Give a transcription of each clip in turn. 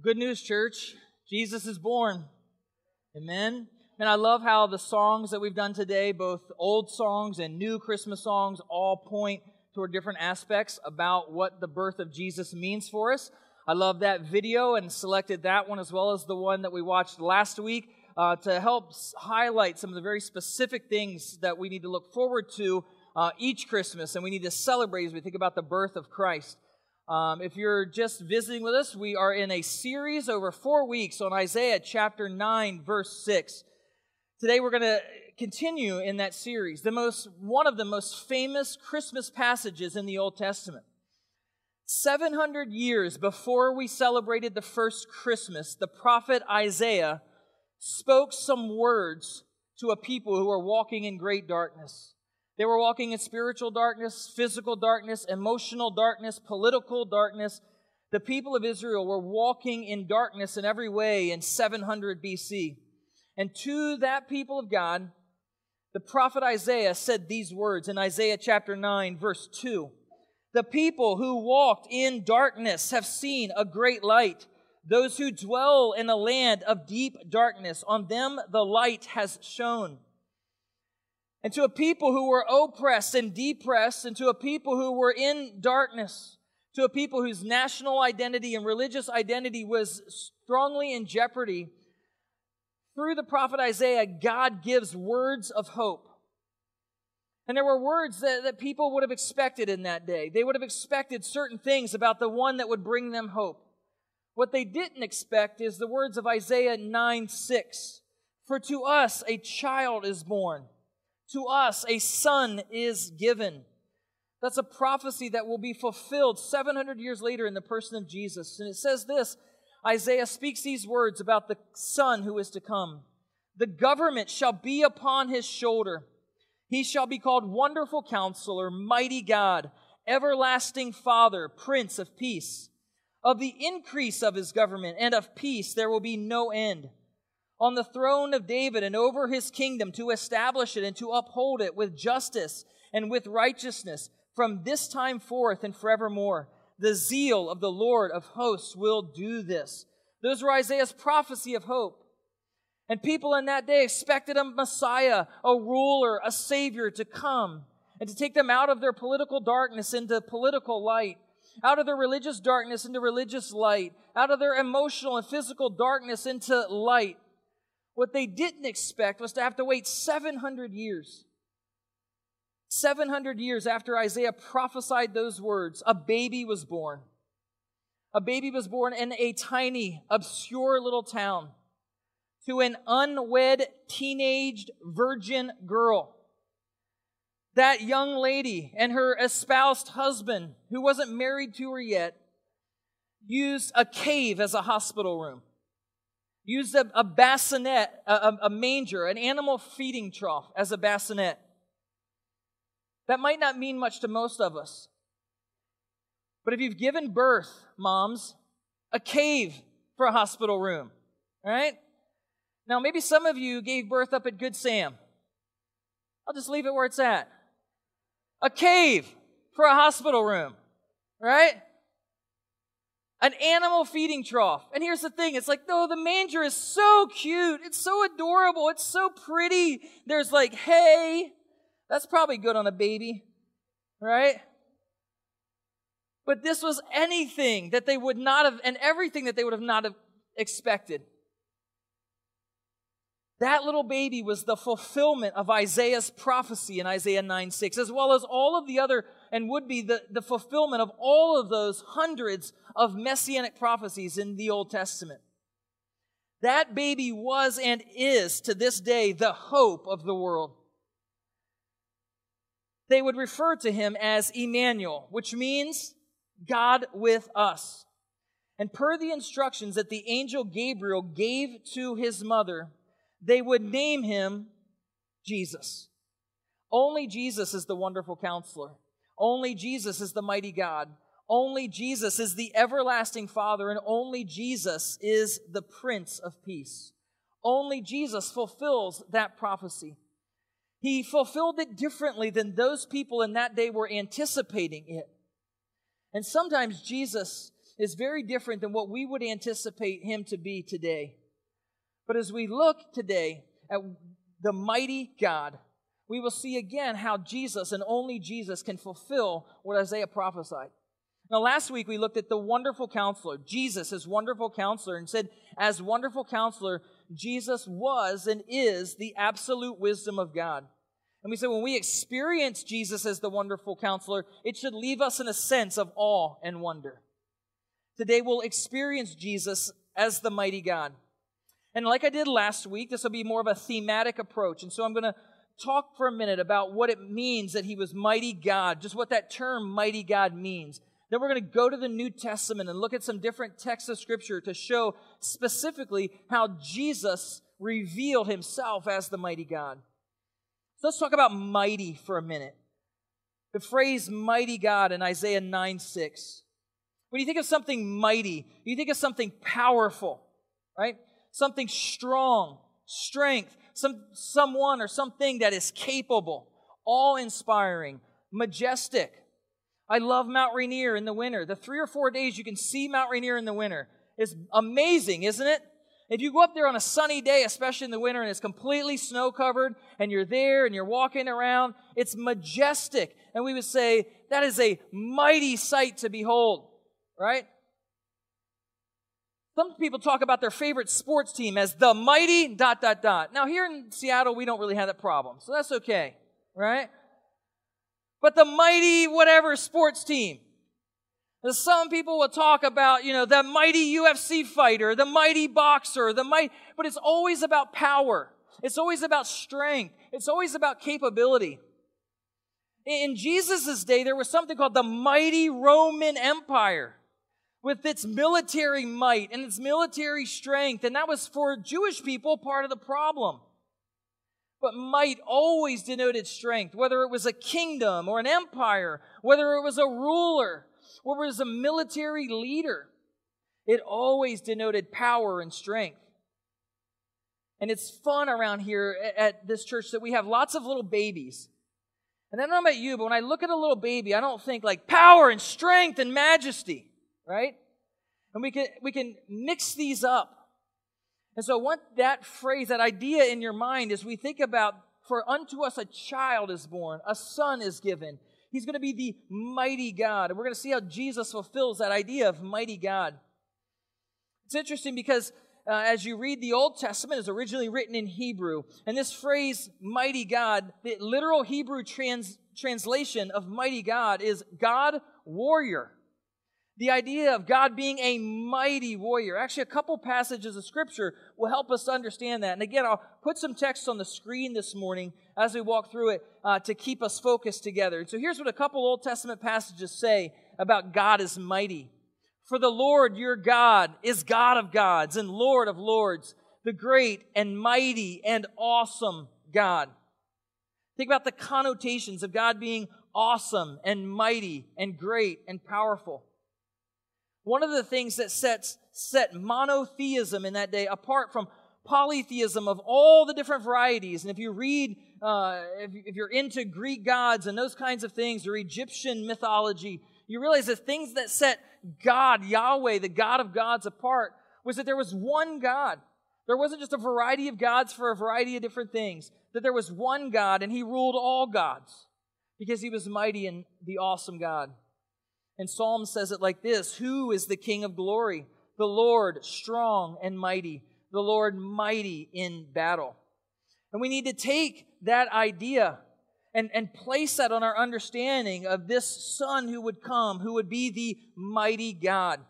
Good news, church. Jesus is born. Amen. And I love how the songs that we've done today, both old songs and new Christmas songs, all point toward different aspects about what the birth of Jesus means for us. I love that video and selected that one as well as the one that we watched last week uh, to help highlight some of the very specific things that we need to look forward to uh, each Christmas and we need to celebrate as we think about the birth of Christ. Um, if you're just visiting with us, we are in a series over four weeks on Isaiah chapter 9, verse 6. Today we're going to continue in that series, the most, one of the most famous Christmas passages in the Old Testament. 700 years before we celebrated the first Christmas, the prophet Isaiah spoke some words to a people who were walking in great darkness. They were walking in spiritual darkness, physical darkness, emotional darkness, political darkness. The people of Israel were walking in darkness in every way in 700 BC. And to that people of God, the prophet Isaiah said these words in Isaiah chapter 9, verse 2. The people who walked in darkness have seen a great light. Those who dwell in a land of deep darkness, on them the light has shone and to a people who were oppressed and depressed, and to a people who were in darkness, to a people whose national identity and religious identity was strongly in jeopardy. Through the prophet Isaiah, God gives words of hope. And there were words that, that people would have expected in that day. They would have expected certain things about the one that would bring them hope. What they didn't expect is the words of Isaiah 9 6. For to us a child is born to us a son is given. That's a prophecy that will be fulfilled 700 years later in the person of Jesus. And it says this Isaiah speaks these words about the son who is to come. The government shall be upon his shoulder. He shall be called Wonderful Counselor, Mighty God, Everlasting Father, Prince of Peace. Of the increase of his government and of peace there will be no end on the throne of David and over his kingdom to establish it and to uphold it with justice and with righteousness from this time forth and forevermore. The zeal of the Lord of hosts will do this. Those were Isaiah's prophecy of hope. And people in that day expected a Messiah, a ruler, a Savior to come and to take them out of their political darkness into political light, out of their religious darkness into religious light, out of their emotional and physical darkness into light. What they didn't expect was to have to wait 700 years. 700 years after Isaiah prophesied those words, a baby was born. A baby was born in a tiny, obscure little town to an unwed, teenaged virgin girl. That young lady and her espoused husband, who wasn't married to her yet, used a cave as a hospital room used a, a bassinet, a, a manger, an animal feeding trough as a bassinet. That might not mean much to most of us. But if you've given birth, moms, a cave for a hospital room, right? Now, maybe some of you gave birth up at Good Sam. I'll just leave it where it's at. A cave for a hospital room, right? An animal feeding trough. And here's the thing it's like, no, the manger is so cute. It's so adorable. It's so pretty. There's like hay. That's probably good on a baby, right? But this was anything that they would not have, and everything that they would have not have expected. That little baby was the fulfillment of Isaiah's prophecy in Isaiah 9 6, as well as all of the other, and would be the, the fulfillment of all of those hundreds of messianic prophecies in the Old Testament. That baby was and is to this day the hope of the world. They would refer to him as Emmanuel, which means God with us. And per the instructions that the angel Gabriel gave to his mother, they would name him Jesus. Only Jesus is the wonderful counselor. Only Jesus is the mighty God. Only Jesus is the everlasting Father, and only Jesus is the Prince of Peace. Only Jesus fulfills that prophecy. He fulfilled it differently than those people in that day were anticipating it. And sometimes Jesus is very different than what we would anticipate him to be today. But as we look today at the mighty God, we will see again how Jesus and only Jesus can fulfill what Isaiah prophesied. Now, last week we looked at the wonderful counselor, Jesus, as wonderful counselor, and said, as wonderful counselor, Jesus was and is the absolute wisdom of God. And we said when we experience Jesus as the wonderful counselor, it should leave us in a sense of awe and wonder. Today we'll experience Jesus as the mighty God. And like I did last week, this will be more of a thematic approach. And so I'm going to talk for a minute about what it means that he was mighty God, just what that term mighty God means. Then we're going to go to the New Testament and look at some different texts of Scripture to show specifically how Jesus revealed himself as the mighty God. So let's talk about mighty for a minute. The phrase mighty God in Isaiah 9 6. When you think of something mighty, you think of something powerful, right? Something strong, strength, some, someone or something that is capable, awe inspiring, majestic. I love Mount Rainier in the winter. The three or four days you can see Mount Rainier in the winter is amazing, isn't it? If you go up there on a sunny day, especially in the winter, and it's completely snow covered, and you're there and you're walking around, it's majestic. And we would say that is a mighty sight to behold, right? Some people talk about their favorite sports team as the mighty dot dot dot. Now here in Seattle, we don't really have that problem, so that's okay, right? But the mighty whatever sports team. Some people will talk about, you know, the mighty UFC fighter, the mighty boxer, the mighty, but it's always about power. It's always about strength. It's always about capability. In Jesus' day, there was something called the mighty Roman Empire with its military might and its military strength. And that was for Jewish people part of the problem. But might always denoted strength, whether it was a kingdom or an empire, whether it was a ruler or it was a military leader. It always denoted power and strength. And it's fun around here at this church that we have lots of little babies. And I don't know about you, but when I look at a little baby, I don't think like power and strength and majesty, right? And we can, we can mix these up. And so want that phrase, that idea in your mind as we think about, for unto us a child is born, a son is given. He's going to be the mighty God. And we're going to see how Jesus fulfills that idea of mighty God. It's interesting because uh, as you read the Old Testament, is originally written in Hebrew. And this phrase, mighty God, the literal Hebrew trans- translation of mighty God is God warrior. The idea of God being a mighty warrior. Actually, a couple passages of Scripture will help us understand that. And again, I'll put some text on the screen this morning as we walk through it uh, to keep us focused together. So here's what a couple Old Testament passages say about God is mighty. For the Lord your God is God of gods and Lord of lords, the great and mighty and awesome God. Think about the connotations of God being awesome and mighty and great and powerful. One of the things that sets, set monotheism in that day apart from polytheism of all the different varieties. And if you read, uh, if, if you're into Greek gods and those kinds of things, or Egyptian mythology, you realize that things that set God, Yahweh, the God of gods, apart was that there was one God. There wasn't just a variety of gods for a variety of different things, that there was one God and he ruled all gods because he was mighty and the awesome God. And Psalm says it like this Who is the King of glory? The Lord, strong and mighty, the Lord, mighty in battle. And we need to take that idea and, and place that on our understanding of this Son who would come, who would be the mighty God.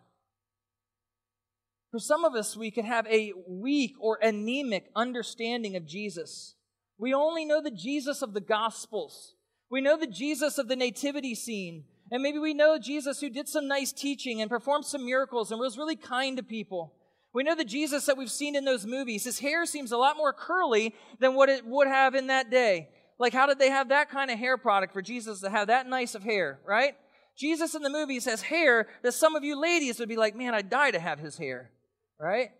For some of us, we could have a weak or anemic understanding of Jesus. We only know the Jesus of the Gospels. We know the Jesus of the nativity scene. And maybe we know Jesus who did some nice teaching and performed some miracles and was really kind to people. We know the Jesus that we've seen in those movies. His hair seems a lot more curly than what it would have in that day. Like, how did they have that kind of hair product for Jesus to have that nice of hair, right? Jesus in the movies has hair that some of you ladies would be like, man, I'd die to have his hair, right?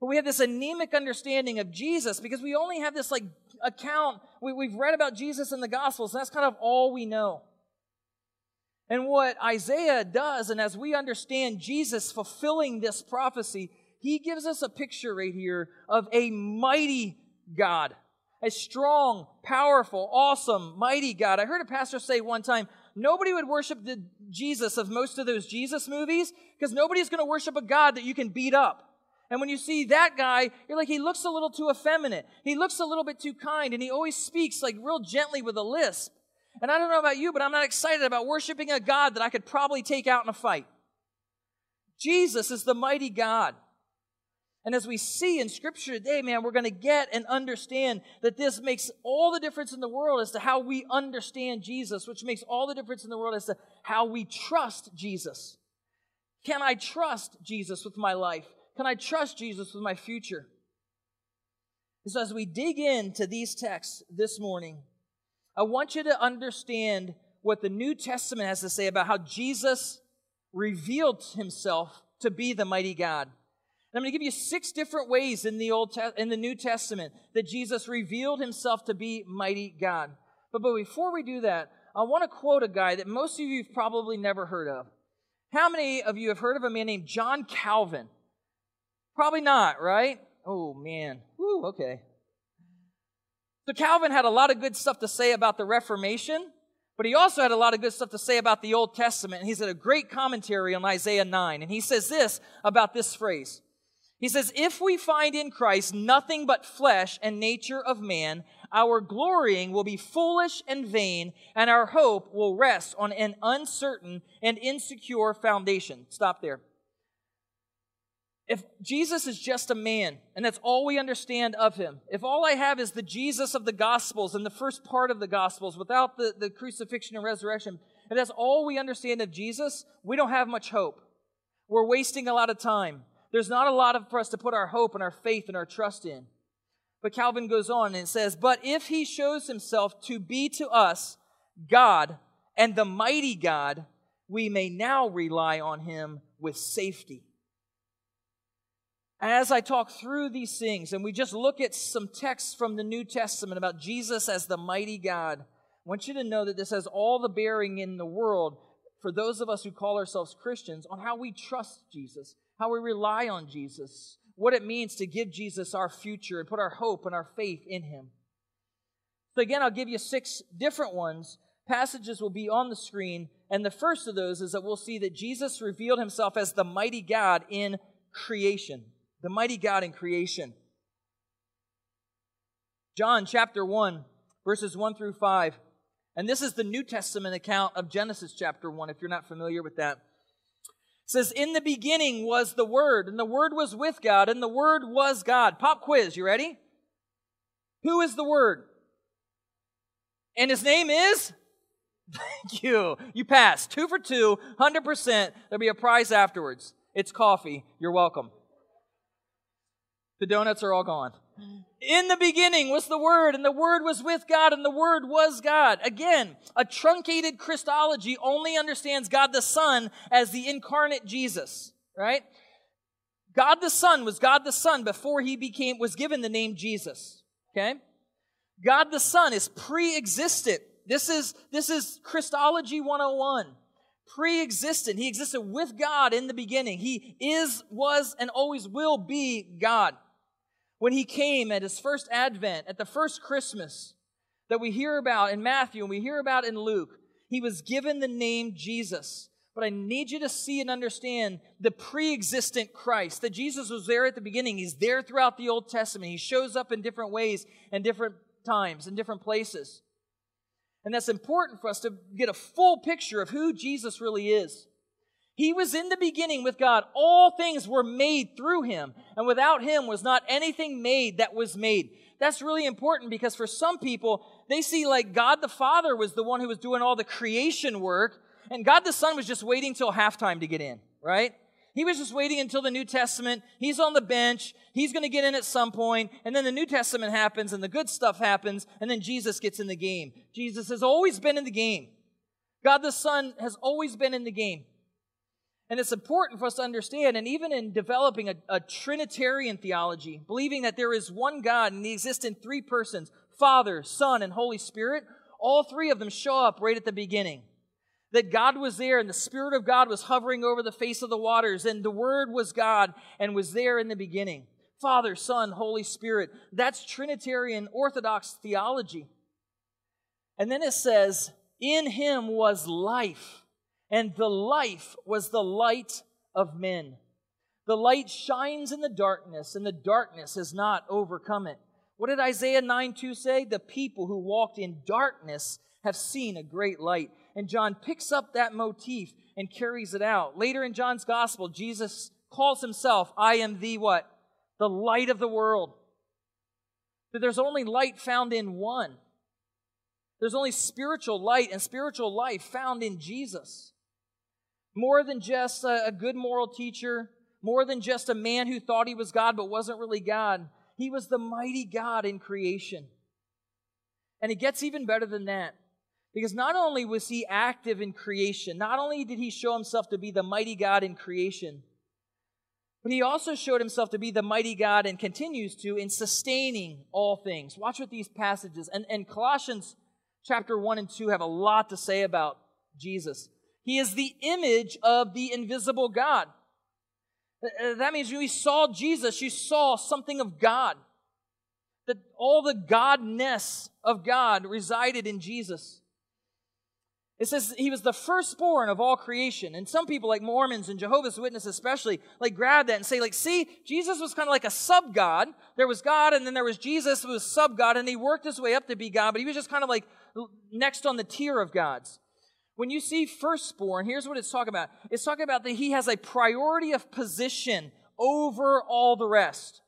But we have this anemic understanding of Jesus because we only have this like account. We, have read about Jesus in the Gospels, and that's kind of all we know. And what Isaiah does, and as we understand Jesus fulfilling this prophecy, he gives us a picture right here of a mighty God, a strong, powerful, awesome, mighty God. I heard a pastor say one time, nobody would worship the Jesus of most of those Jesus movies because nobody's going to worship a God that you can beat up. And when you see that guy, you're like, he looks a little too effeminate. He looks a little bit too kind, and he always speaks like real gently with a lisp. And I don't know about you, but I'm not excited about worshiping a God that I could probably take out in a fight. Jesus is the mighty God. And as we see in Scripture today, man, we're going to get and understand that this makes all the difference in the world as to how we understand Jesus, which makes all the difference in the world as to how we trust Jesus. Can I trust Jesus with my life? Can I trust Jesus with my future? So, as we dig into these texts this morning, I want you to understand what the New Testament has to say about how Jesus revealed himself to be the mighty God. And I'm going to give you six different ways in the Old Te- in the New Testament that Jesus revealed himself to be mighty God. But, but before we do that, I want to quote a guy that most of you have probably never heard of. How many of you have heard of a man named John Calvin? Probably not, right? Oh man. Woo, okay. So Calvin had a lot of good stuff to say about the Reformation, but he also had a lot of good stuff to say about the Old Testament. And he's had a great commentary on Isaiah 9. And he says this about this phrase. He says, If we find in Christ nothing but flesh and nature of man, our glorying will be foolish and vain, and our hope will rest on an uncertain and insecure foundation. Stop there if Jesus is just a man and that's all we understand of him, if all I have is the Jesus of the Gospels and the first part of the Gospels without the, the crucifixion and resurrection, and that's all we understand of Jesus, we don't have much hope. We're wasting a lot of time. There's not a lot of, for us to put our hope and our faith and our trust in. But Calvin goes on and says, But if he shows himself to be to us God and the mighty God, we may now rely on him with safety as I talk through these things and we just look at some texts from the New Testament about Jesus as the mighty God, I want you to know that this has all the bearing in the world for those of us who call ourselves Christians on how we trust Jesus, how we rely on Jesus, what it means to give Jesus our future and put our hope and our faith in Him. So, again, I'll give you six different ones. Passages will be on the screen. And the first of those is that we'll see that Jesus revealed Himself as the mighty God in creation the mighty God in creation. John chapter 1, verses 1 through 5. And this is the New Testament account of Genesis chapter 1, if you're not familiar with that. It says, In the beginning was the Word, and the Word was with God, and the Word was God. Pop quiz, you ready? Who is the Word? And his name is? Thank you. You passed. Two for two, 100%. There'll be a prize afterwards. It's coffee. You're welcome. The donuts are all gone. Mm. In the beginning was the Word, and the Word was with God, and the Word was God. Again, a truncated Christology only understands God the Son as the incarnate Jesus, right? God the Son was God the Son before he became, was given the name Jesus, okay? God the Son is pre-existent. This is, this is Christology 101 pre existent. He existed with God in the beginning. He is, was, and always will be God when he came at his first advent, at the first Christmas that we hear about in Matthew and we hear about in Luke, he was given the name Jesus. But I need you to see and understand the pre existent Christ, that Jesus was there at the beginning. He's there throughout the Old Testament. He shows up in different ways and different times and different places. And that's important for us to get a full picture of who Jesus really is. He was in the beginning with God. All things were made through him, and without him was not anything made that was made. That's really important because for some people, they see like God the Father was the one who was doing all the creation work, and God the Son was just waiting till halftime to get in, right? He was just waiting until the New Testament. He's on the bench. He's going to get in at some point, and then the New Testament happens, and the good stuff happens, and then Jesus gets in the game. Jesus has always been in the game. God the Son has always been in the game. And it's important for us to understand, and even in developing a, a, Trinitarian theology, believing that there is one God and He exists in three persons Father, Son, and Holy Spirit, all three of them show up right at the beginning. that God was there and the Spirit of God was hovering over the face of the waters, and the Word was God and was there in the beginning. Father, Son, Holy Spirit. That's Trinitarian Orthodox theology. And then it says, In him was life, and the life was the light of men. The light shines in the darkness, and the darkness has not overcome it. What did Isaiah 9 2 say? The people who walked in darkness have seen a great light. And John picks up that motif and carries it out. Later in John's gospel, Jesus calls himself, I am the what? The light of the world. That there's only light found in one. There's only spiritual light and spiritual life found in Jesus. More than just a, a good moral teacher, more than just a man who thought he was God but wasn't really God. He was the mighty God in creation. And it gets even better than that. Because not only was he active in creation, not only did he show himself to be the mighty God in creation, but he also showed himself to be the mighty God and continues to in sustaining all things. Watch what these passages and, and Colossians chapter 1 and 2 have a lot to say about Jesus. He is the image of the invisible God. Uh, uh, that means when you saw Jesus, you saw something of God. That all the godness of God resided in Jesus. It says he was the firstborn of all creation. And some people, like Mormons and Jehovah's Witnesses especially, like grab that and say, like, see, Jesus was kind of like a sub God. There was God, and then there was Jesus who was sub God, and he worked his way up to be God, but he was just kind of like next on the tier of gods. When you see firstborn, here's what it's talking about it's talking about that he has a priority of position over all the rest.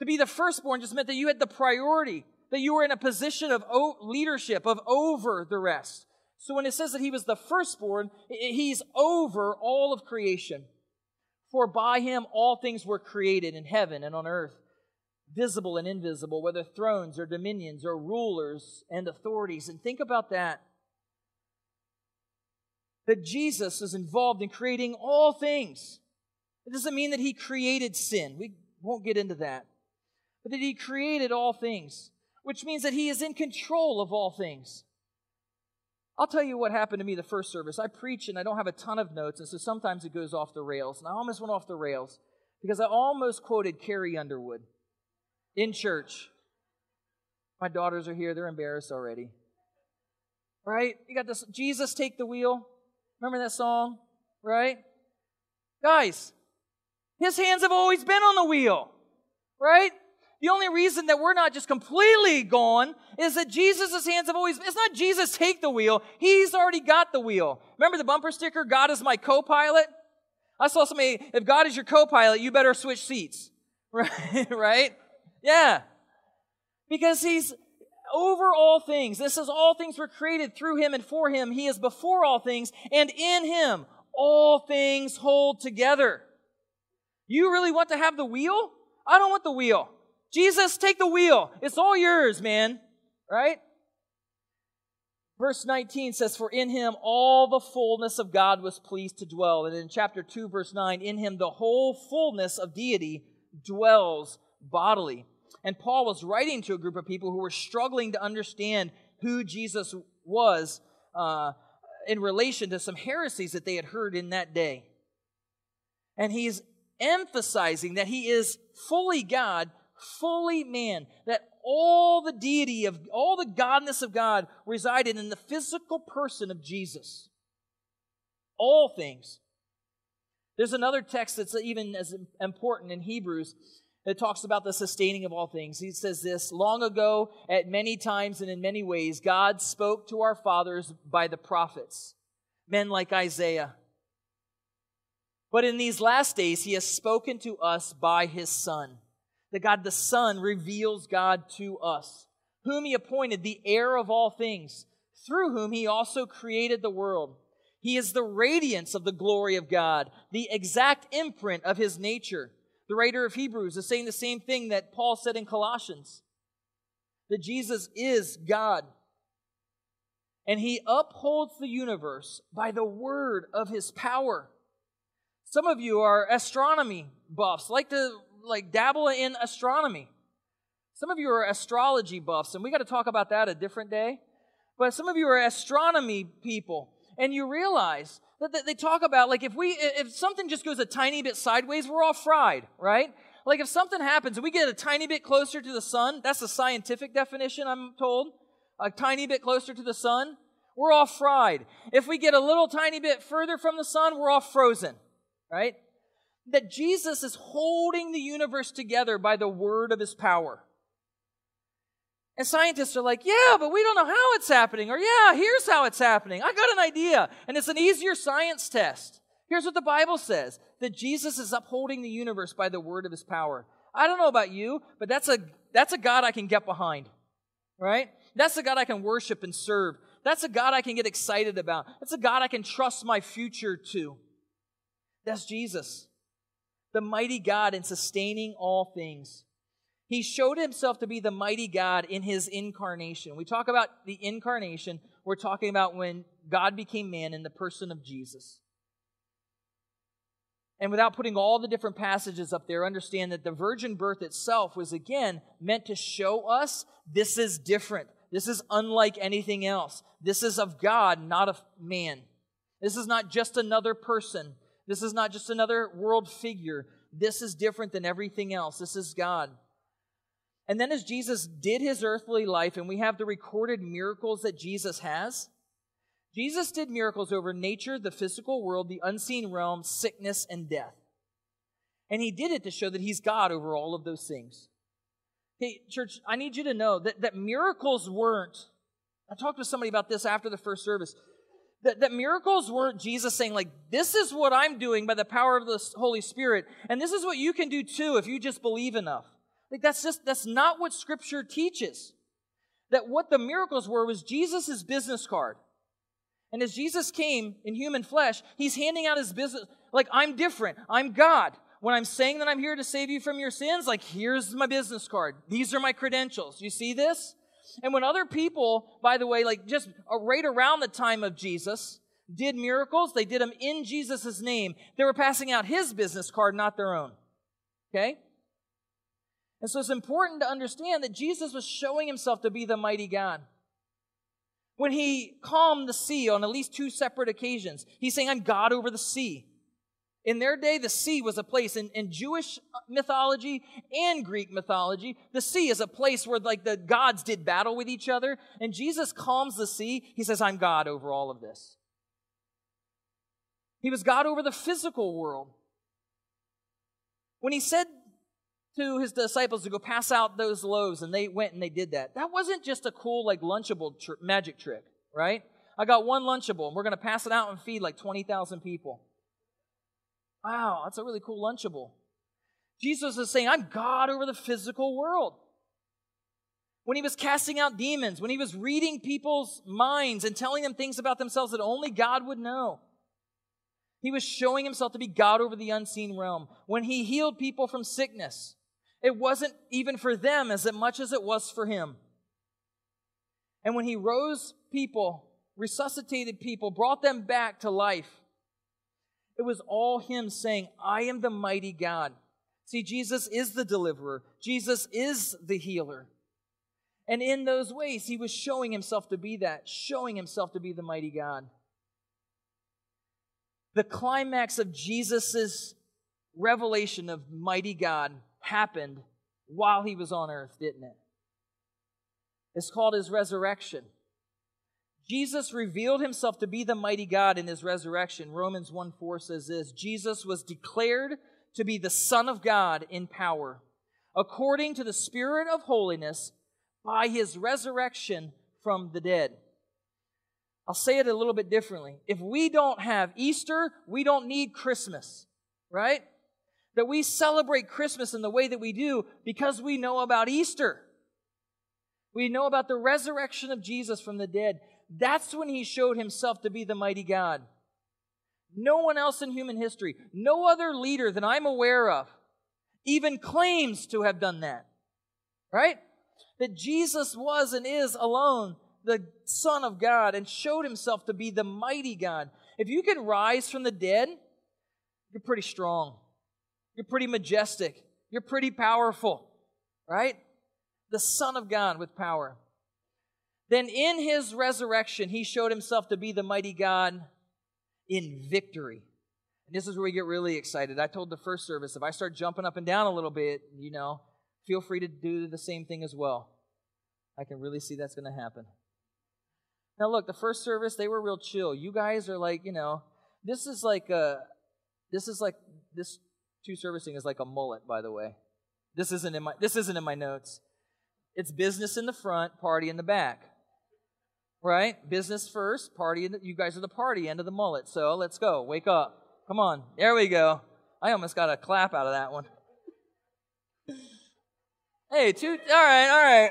To be the firstborn just meant that you had the priority, that you were in a position of leadership, of over the rest. So when it says that he was the firstborn, he's over all of creation. For by him all things were created in heaven and on earth, visible and invisible, whether thrones or dominions or rulers and authorities. And think about that. That Jesus is involved in creating all things. It doesn't mean that he created sin. We won't get into that. But that he created all things, which means that he is in control of all things. I'll tell you what happened to me the first service. I preach and I don't have a ton of notes, and so sometimes it goes off the rails. And I almost went off the rails because I almost quoted Carrie Underwood in church. My daughters are here, they're embarrassed already. Right? You got this Jesus Take the Wheel. Remember that song? Right? Guys, his hands have always been on the wheel. Right? The only reason that we're not just completely gone is that Jesus' hands have always, it's not Jesus take the wheel. He's already got the wheel. Remember the bumper sticker, God is my co-pilot? I saw somebody, if God is your co-pilot, you better switch seats. Right? right? Yeah. Because he's over all things. This says all things were created through him and for him. He is before all things, and in him all things hold together. You really want to have the wheel? I don't want the wheel. Jesus, take the wheel. It's all yours, man. Right? Verse 19 says, For in him all the fullness of God was pleased to dwell. And in chapter 2, verse 9, in him the whole fullness of deity dwells bodily. And Paul was writing to a group of people who were struggling to understand who Jesus was uh, in relation to some heresies that they had heard in that day. And he's emphasizing that he is fully God fully man, that all the deity of all the godness of God resided in the physical person of Jesus. All things. There's another text that's even as important in Hebrews that talks about the sustaining of all things. He says this Long ago, at many times and in many ways, God spoke to our fathers by the prophets, men like Isaiah. But in these last days, he has spoken to us by his Son that God the Son reveals God to us, whom he appointed the heir of all things, through whom he also created the world. He is the radiance of the glory of God, the exact imprint of his nature. The writer of Hebrews is saying the same thing that Paul said in Colossians that Jesus is God. And he upholds the universe by the word of his power. Some of you are astronomy buffs, like to like dabble in astronomy. Some of you are astrology buffs, and we got to talk about that a different day. But some of you are astronomy people. And you realize that they talk about like if we if something just goes a tiny bit sideways, we're all fried, right? Like if something happens we get a tiny bit closer to the sun, that's the scientific definition, I'm told. A tiny bit closer to the sun, we're all fried. If we get a little tiny bit further from the sun, we're all frozen, right? That Jesus is holding the universe together by the word of his power. And scientists are like, yeah, but we don't know how it's happening. Or, yeah, here's how it's happening. I got an idea. And it's an easier science test. Here's what the Bible says that Jesus is upholding the universe by the word of his power. I don't know about you, but that's a, that's a God I can get behind, right? That's a God I can worship and serve. That's a God I can get excited about. That's a God I can trust my future to. That's Jesus, the mighty God in sustaining all things. He showed himself to be the mighty God in his incarnation. We talk about the incarnation, we're talking about when God became man in the person of Jesus. And without putting all the different passages up there, understand that the virgin birth itself was again meant to show us this is different. This is unlike anything else. This is of God, not of man. This is not just another person. This is not just another world figure. This is different than everything else. This is God. And then as Jesus did his earthly life, and we have the recorded miracles that Jesus has, Jesus did miracles over nature, the physical world, the unseen realm, sickness, and death. And he did it to show that he's God over all of those things. Hey, church, I need you to know that, that miracles weren't, I talked to somebody about this after the first service, that, that miracles weren't Jesus saying, like, this is what I'm doing by the power of the Holy Spirit, and this is what you can do too if you just believe enough. Like that's just that's not what scripture teaches. That what the miracles were was Jesus' business card. And as Jesus came in human flesh, he's handing out his business like I'm different. I'm God. When I'm saying that I'm here to save you from your sins, like here's my business card. These are my credentials. You see this? And when other people, by the way, like just right around the time of Jesus, did miracles, they did them in Jesus' name. They were passing out his business card, not their own. Okay? And so it's important to understand that Jesus was showing himself to be the mighty God. When he calmed the sea on at least two separate occasions, he's saying, I'm God over the sea. In their day, the sea was a place in, in Jewish mythology and Greek mythology. The sea is a place where like the gods did battle with each other. And Jesus calms the sea. He says, I'm God over all of this. He was God over the physical world. When he said to his disciples to go pass out those loaves, and they went and they did that. That wasn't just a cool, like, Lunchable tr- magic trick, right? I got one Lunchable, and we're going to pass it out and feed like 20,000 people. Wow, that's a really cool Lunchable. Jesus is saying, I'm God over the physical world. When he was casting out demons, when he was reading people's minds and telling them things about themselves that only God would know. He was showing himself to be God over the unseen realm. When he healed people from sickness, it wasn't even for them as much as it was for him. And when he rose people, resuscitated people, brought them back to life, it was all him saying, I am the mighty God. See, Jesus is the deliverer, Jesus is the healer. And in those ways, he was showing himself to be that, showing himself to be the mighty God. The climax of Jesus' revelation of mighty God happened while he was on earth, didn't it? It's called his resurrection. Jesus revealed himself to be the mighty God in his resurrection. Romans 1 4 says this Jesus was declared to be the Son of God in power, according to the Spirit of holiness, by his resurrection from the dead. I'll say it a little bit differently. If we don't have Easter, we don't need Christmas, right? That we celebrate Christmas in the way that we do because we know about Easter. We know about the resurrection of Jesus from the dead. That's when he showed himself to be the mighty God. No one else in human history, no other leader that I'm aware of, even claims to have done that. Right? That Jesus was and is alone the Son of God and showed himself to be the mighty God. If you can rise from the dead, you're pretty strong. You're pretty majestic. You're pretty powerful, right? The Son of God with power. then in his resurrection, he showed himself to be the mighty God in victory. And this is where we get really excited. I told the first service if I start jumping up and down a little bit, you know, feel free to do the same thing as well. I can really see that's going to happen. Now, look, the first service, they were real chill. You guys are like, you know, this is like a, this is like, this two servicing is like a mullet, by the way. This isn't in my, this isn't in my notes. It's business in the front, party in the back. Right? Business first, party. in The, you guys are the party end of the mullet. So let's go. Wake up. Come on. There we go. I almost got a clap out of that one. hey, two. All right, all right.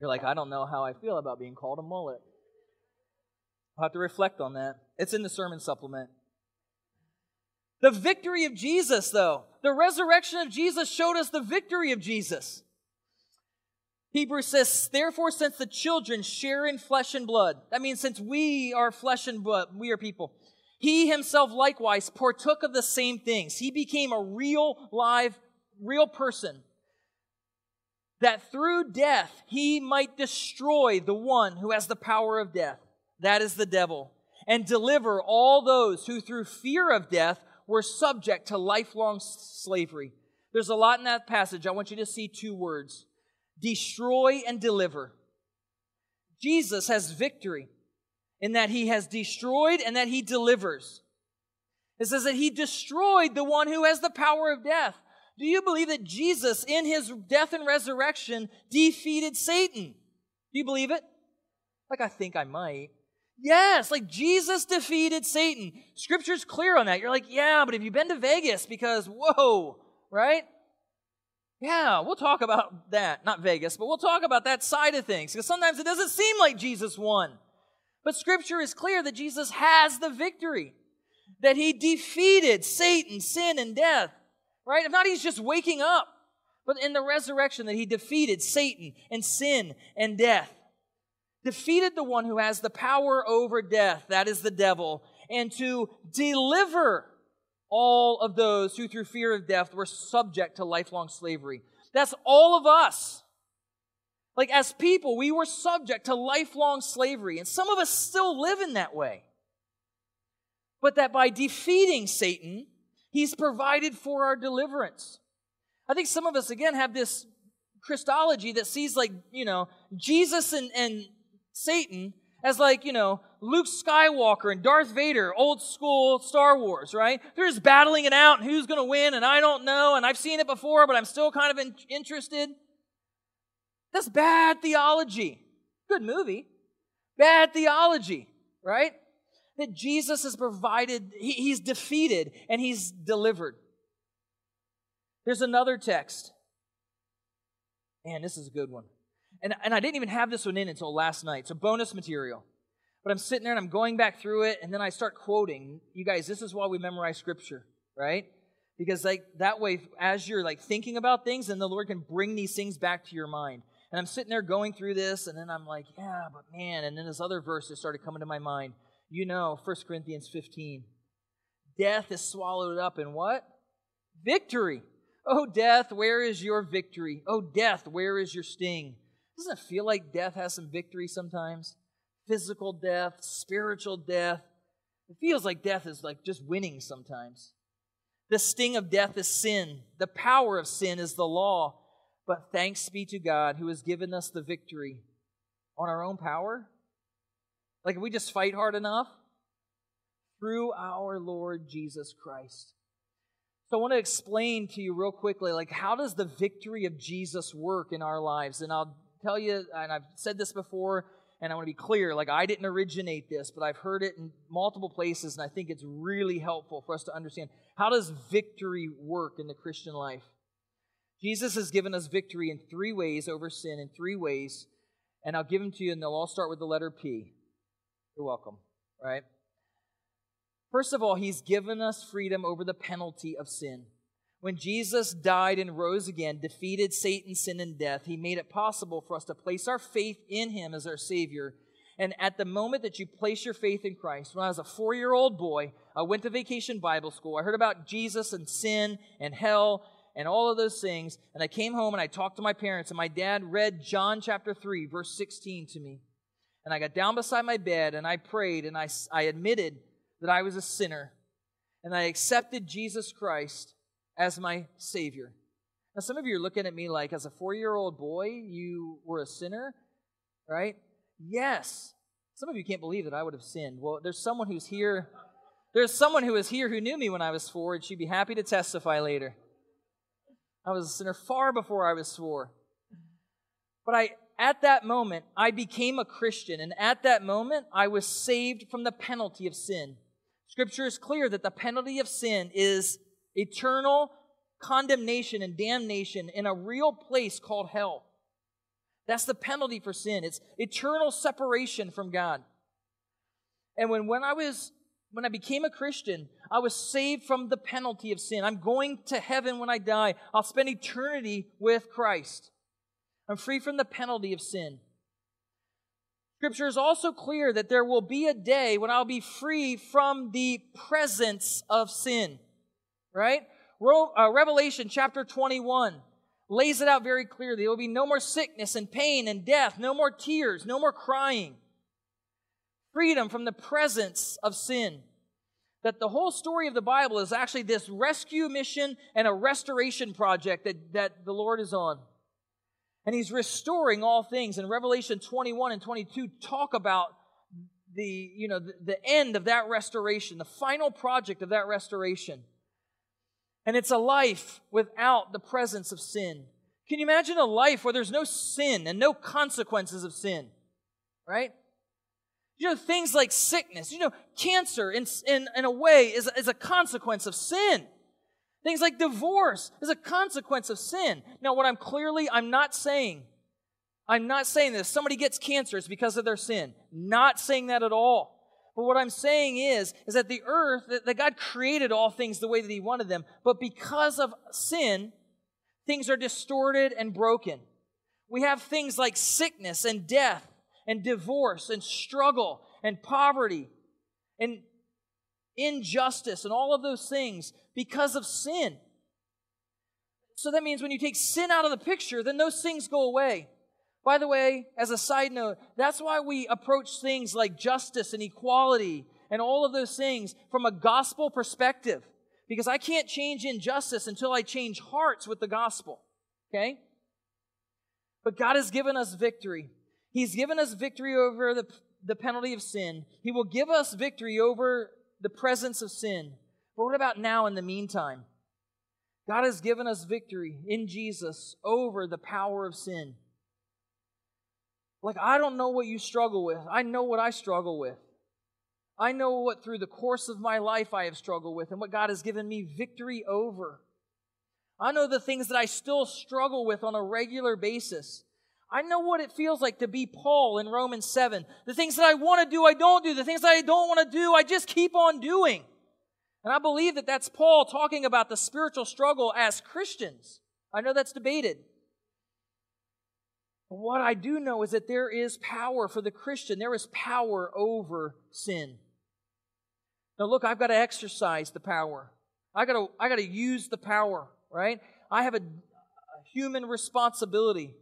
You're like, I don't know how I feel about being called a mullet. I'll have to reflect on that. It's in the sermon supplement. The victory of Jesus, though, the resurrection of Jesus showed us the victory of Jesus. Hebrews says, Therefore, since the children share in flesh and blood, that means since we are flesh and blood, we are people, he himself likewise partook of the same things. He became a real, live, real person, that through death he might destroy the one who has the power of death, that is the devil, and deliver all those who through fear of death were subject to lifelong slavery. There's a lot in that passage. I want you to see two words destroy and deliver. Jesus has victory in that he has destroyed and that he delivers. It says that he destroyed the one who has the power of death. Do you believe that Jesus, in his death and resurrection, defeated Satan? Do you believe it? Like, I think I might. Yes, like Jesus defeated Satan. Scripture's clear on that. You're like, yeah, but have you been to Vegas? Because, whoa, right? Yeah, we'll talk about that. Not Vegas, but we'll talk about that side of things. Because sometimes it doesn't seem like Jesus won. But Scripture is clear that Jesus has the victory, that he defeated Satan, sin, and death. Right? If not, he's just waking up. But in the resurrection, that he defeated Satan and sin and death. Defeated the one who has the power over death, that is the devil, and to deliver all of those who, through fear of death, were subject to lifelong slavery. That's all of us. Like, as people, we were subject to lifelong slavery, and some of us still live in that way. But that by defeating Satan, he's provided for our deliverance. I think some of us, again, have this Christology that sees, like, you know, Jesus and, and Satan as like, you know, Luke Skywalker and Darth Vader, old school Star Wars, right? They're just battling it out and who's going to win, and I don't know, and I've seen it before, but I'm still kind of in- interested. That's bad theology. Good movie. Bad theology, right? That Jesus has provided, he, he's defeated and he's delivered. There's another text. Man, this is a good one. And, and I didn't even have this one in until last night. So, bonus material. But I'm sitting there and I'm going back through it, and then I start quoting. You guys, this is why we memorize scripture, right? Because like that way, as you're like thinking about things, then the Lord can bring these things back to your mind. And I'm sitting there going through this, and then I'm like, yeah, but man, and then this other verse that started coming to my mind. You know, 1 Corinthians 15. Death is swallowed up in what? Victory. Oh, death, where is your victory? Oh, death, where is your sting? Doesn't it feel like death has some victory sometimes? Physical death, spiritual death. It feels like death is like just winning sometimes. The sting of death is sin. The power of sin is the law. But thanks be to God who has given us the victory on our own power. Like if we just fight hard enough through our Lord Jesus Christ. So I want to explain to you real quickly like how does the victory of Jesus work in our lives? And I'll tell you, and I've said this before, and I want to be clear like, I didn't originate this, but I've heard it in multiple places, and I think it's really helpful for us to understand how does victory work in the Christian life? Jesus has given us victory in three ways over sin, in three ways, and I'll give them to you, and they'll all start with the letter P. You're welcome, right? First of all, He's given us freedom over the penalty of sin. When Jesus died and rose again, defeated Satan, sin, and death, he made it possible for us to place our faith in him as our Savior. And at the moment that you place your faith in Christ, when I was a four year old boy, I went to vacation Bible school. I heard about Jesus and sin and hell. and all of those things. And I came home and I talked to my parents, and my dad read John chapter 3, verse 16 to me. And I got down beside my bed and I prayed and I, I admitted that I was a sinner and I accepted Jesus Christ as my Savior. Now, some of you are looking at me like, as a four year old boy, you were a sinner, right? Yes. Some of you can't believe that I would have sinned. Well, there's someone who's here. There's someone who is here who knew me when I was four, and she'd be happy to testify later. I was a sinner far before I was four. But I, at that moment, I became a Christian, and at that moment, I was saved from the penalty of sin. Scripture is clear that the penalty of sin is eternal condemnation and damnation in a real place called hell. That's the penalty for sin. It's eternal separation from God. And when, when I was when I became a Christian, I was saved from the penalty of sin. I'm going to heaven when I die. I'll spend eternity with Christ. I'm free from the penalty of sin. Scripture is also clear that there will be a day when I'll be free from the presence of sin. Right? Uh, Revelation chapter 21 lays it out very clearly. There will be no more sickness and pain and death, no more tears, no more crying. Freedom from the presence of sin. That the whole story of the Bible is actually this rescue mission and a restoration project that, that the Lord is on. And He's restoring all things. And Revelation 21 and 22 talk about the, you know, the, the end of that restoration, the final project of that restoration. And it's a life without the presence of sin. Can you imagine a life where there's no sin and no consequences of sin? Right? You know, things like sickness, you know, cancer in, in, in a way is, is a consequence of sin. Things like divorce is a consequence of sin. Now, what I'm clearly, I'm not saying, I'm not saying this. somebody gets cancer, it's because of their sin. Not saying that at all. But what I'm saying is, is that the earth, that, that God created all things the way that He wanted them, but because of sin, things are distorted and broken. We have things like sickness and death and divorce and struggle and poverty and injustice and all of those things because of sin. So that means when you take sin out of the picture, then those things go away. By the way, as a side note, that's why we approach things like justice and equality and all of those things from a gospel perspective. Because I can't change injustice until I change hearts with the gospel. Okay? But God has given us victory. He's given us victory over the, the penalty of sin. He will give us victory over the presence of sin. But what about now in the meantime? God has given us victory in Jesus over the power of sin. Like, I don't know what you struggle with. I know what I struggle with. I know what through the course of my life I have struggled with and what God has given me victory over. I know the things that I still struggle with on a regular basis. I know what it feels like to be Paul in Romans 7. The things that I want to do, I don't do. The things that I don't want to do, I just keep on doing. And I believe that that's Paul talking about the spiritual struggle as Christians. I know that's debated. But what I do know is that there is power for the Christian, there is power over sin. Now, look, I've got to exercise the power. I got to, I got to use the power, right? I have a, a human responsibility.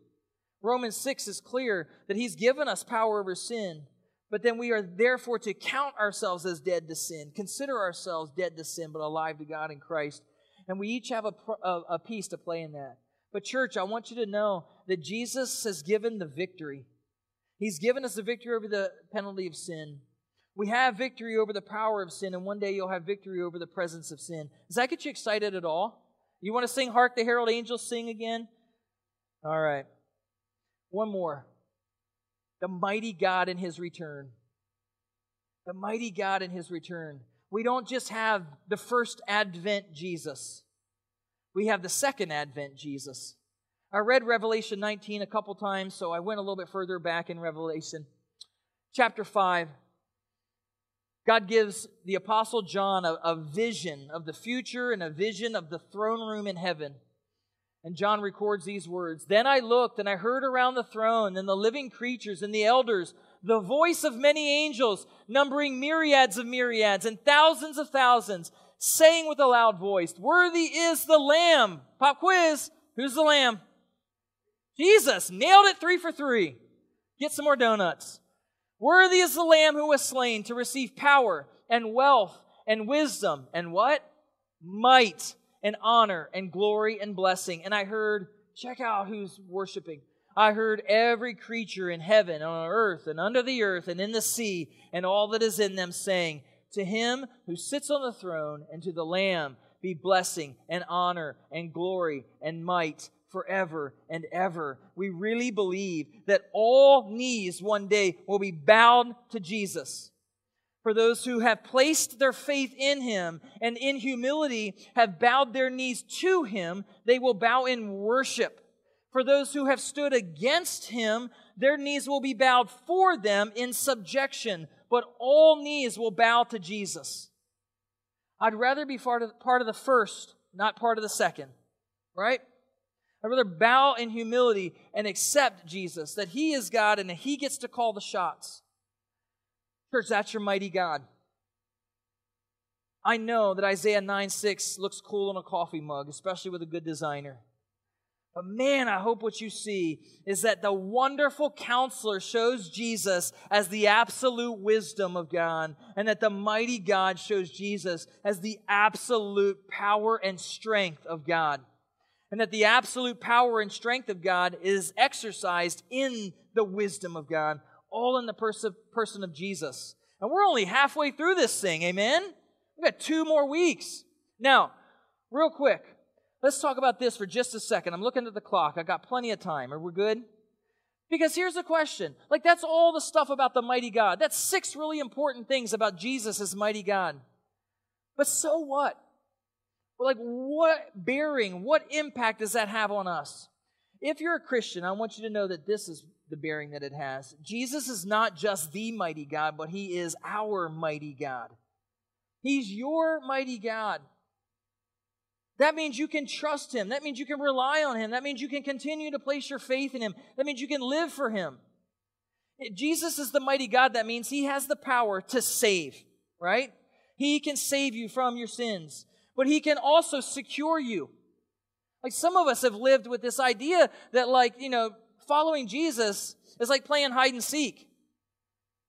Romans 6 is clear that He's given us power over sin, but then we are therefore to count ourselves as dead to sin, consider ourselves dead to sin, but alive to God in Christ. And we each have a, a, a piece to play in that. But, church, I want you to know that Jesus has given the victory. He's given us the victory over the penalty of sin. We have victory over the power of sin, and one day you'll have victory over the presence of sin. Does that get you excited at all? You want to sing Hark the Herald Angels Sing again? All right. One more. The mighty God in his return. The mighty God in his return. We don't just have the first Advent Jesus. We have the second Advent Jesus. I read Revelation 19 a couple times, so I went a little bit further back in Revelation. Chapter 5. God gives the Apostle John a, a, vision of the future and a vision of the throne room in heaven. And John records these words Then I looked, and I heard around the throne, and the living creatures, and the elders, the voice of many angels, numbering myriads of myriads, and thousands of thousands saying with a loud voice, Worthy is the Lamb. Pop quiz. Who's the Lamb? Jesus. Nailed it three for three. Get some more donuts. Worthy is the Lamb who was slain to receive power and wealth and wisdom and what? Might and honor and glory and blessing. And I heard, check out who's worshiping. I heard every creature in heaven, on earth, and under the earth, and in the sea, and all that is in them, saying, To him who sits on the throne and to the Lamb be blessing and honor and glory and might forever and ever. We really believe that all knees one day will be bowed to Jesus. For those who have placed their faith in him and in humility have bowed their knees to him, they will bow in worship. For those who have stood against him, their knees will be bowed for them in subjection, but all knees will bow to Jesus. I'd rather be part of, part of the first, not part of the second, right? I'd rather bow in humility and accept Jesus, that He is God and that He gets to call the shots. Church, that's your mighty God. I know that Isaiah 9 6 looks cool on a coffee mug, especially with a good designer. But man, I hope what you see is that the wonderful counselor shows Jesus as the absolute wisdom of God, and that the mighty God shows Jesus as the absolute power and strength of God. And that the absolute power and strength of God is exercised in the wisdom of God, all in the pers- person of Jesus. And we're only halfway through this thing, amen? We've got two more weeks. Now, real quick, Let's talk about this for just a second. I'm looking at the clock. I got plenty of time. Are we good? Because here's the question. Like, that's all the stuff about the mighty God. That's six really important things about Jesus as mighty God. But so what? Like, what bearing, what impact does that have on us? If you're a Christian, I want you to know that this is the bearing that it has. Jesus is not just the mighty God, but He is our mighty God. He's your mighty God. That means you can trust Him. That means you can rely on Him. That means you can continue to place your faith in Him. That means you can live for Him. Jesus is the mighty God. That means He has the power to save, right? He can save you from your sins, but He can also secure you. Like some of us have lived with this idea that, like, you know, following Jesus is like playing hide and seek.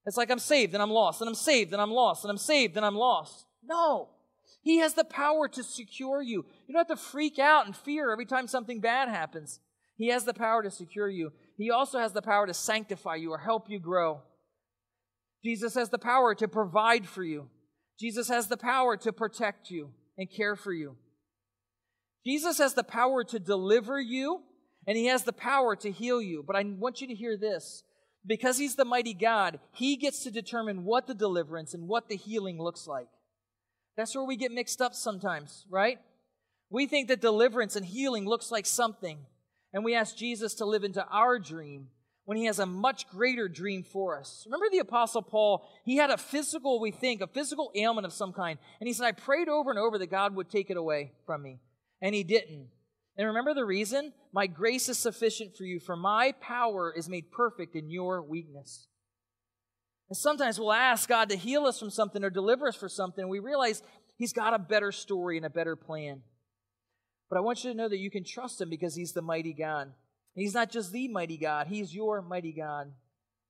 It's like I'm saved and I'm lost, and I'm saved and I'm lost, and I'm saved and I'm lost. No. He has the power to secure you. You don't have to freak out and fear every time something bad happens. He has the power to secure you. He also has the power to sanctify you or help you grow. Jesus has the power to provide for you. Jesus has the power to protect you and care for you. Jesus has the power to deliver you, and He has the power to heal you. But I want you to hear this. Because He's the mighty God, He gets to determine what the deliverance and what the healing looks like. That's where we get mixed up sometimes, right? We think that deliverance and healing looks like something, and we ask Jesus to live into our dream when he has a much greater dream for us. Remember the Apostle Paul? He had a physical, we think, a physical ailment of some kind, and he said, I prayed over and over that God would take it away from me, and he didn't. And remember the reason? My grace is sufficient for you, for my power is made perfect in your weakness. And sometimes we'll ask God to heal us from something or deliver us from something. And we realize He's got a better story and a better plan. But I want you to know that you can trust Him because He's the mighty God. He's not just the mighty God, He's your mighty God.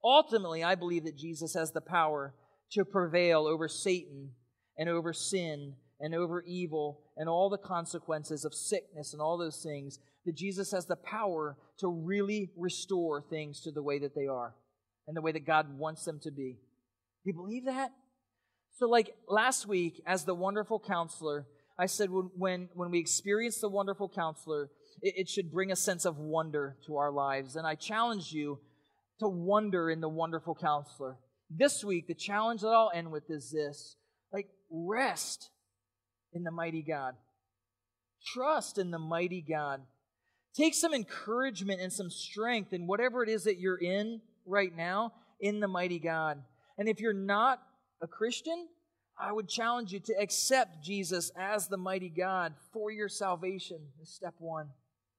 Ultimately, I believe that Jesus has the power to prevail over Satan and over sin and over evil and all the consequences of sickness and all those things. That Jesus has the power to really restore things to the way that they are and the way that God wants them to be. Do you believe that? So, like last week, as the wonderful counselor, I said when, when, we experience the wonderful counselor, it, it should bring a sense of wonder to our lives. And I challenge you to wonder in the wonderful counselor. This week, the challenge that I'll end with is this like, rest in the mighty God, trust in the mighty God. Take some encouragement and some strength in whatever it is that you're in right now in the mighty God. And if you're not a Christian, I would challenge you to accept Jesus as the mighty God for your salvation. Step one.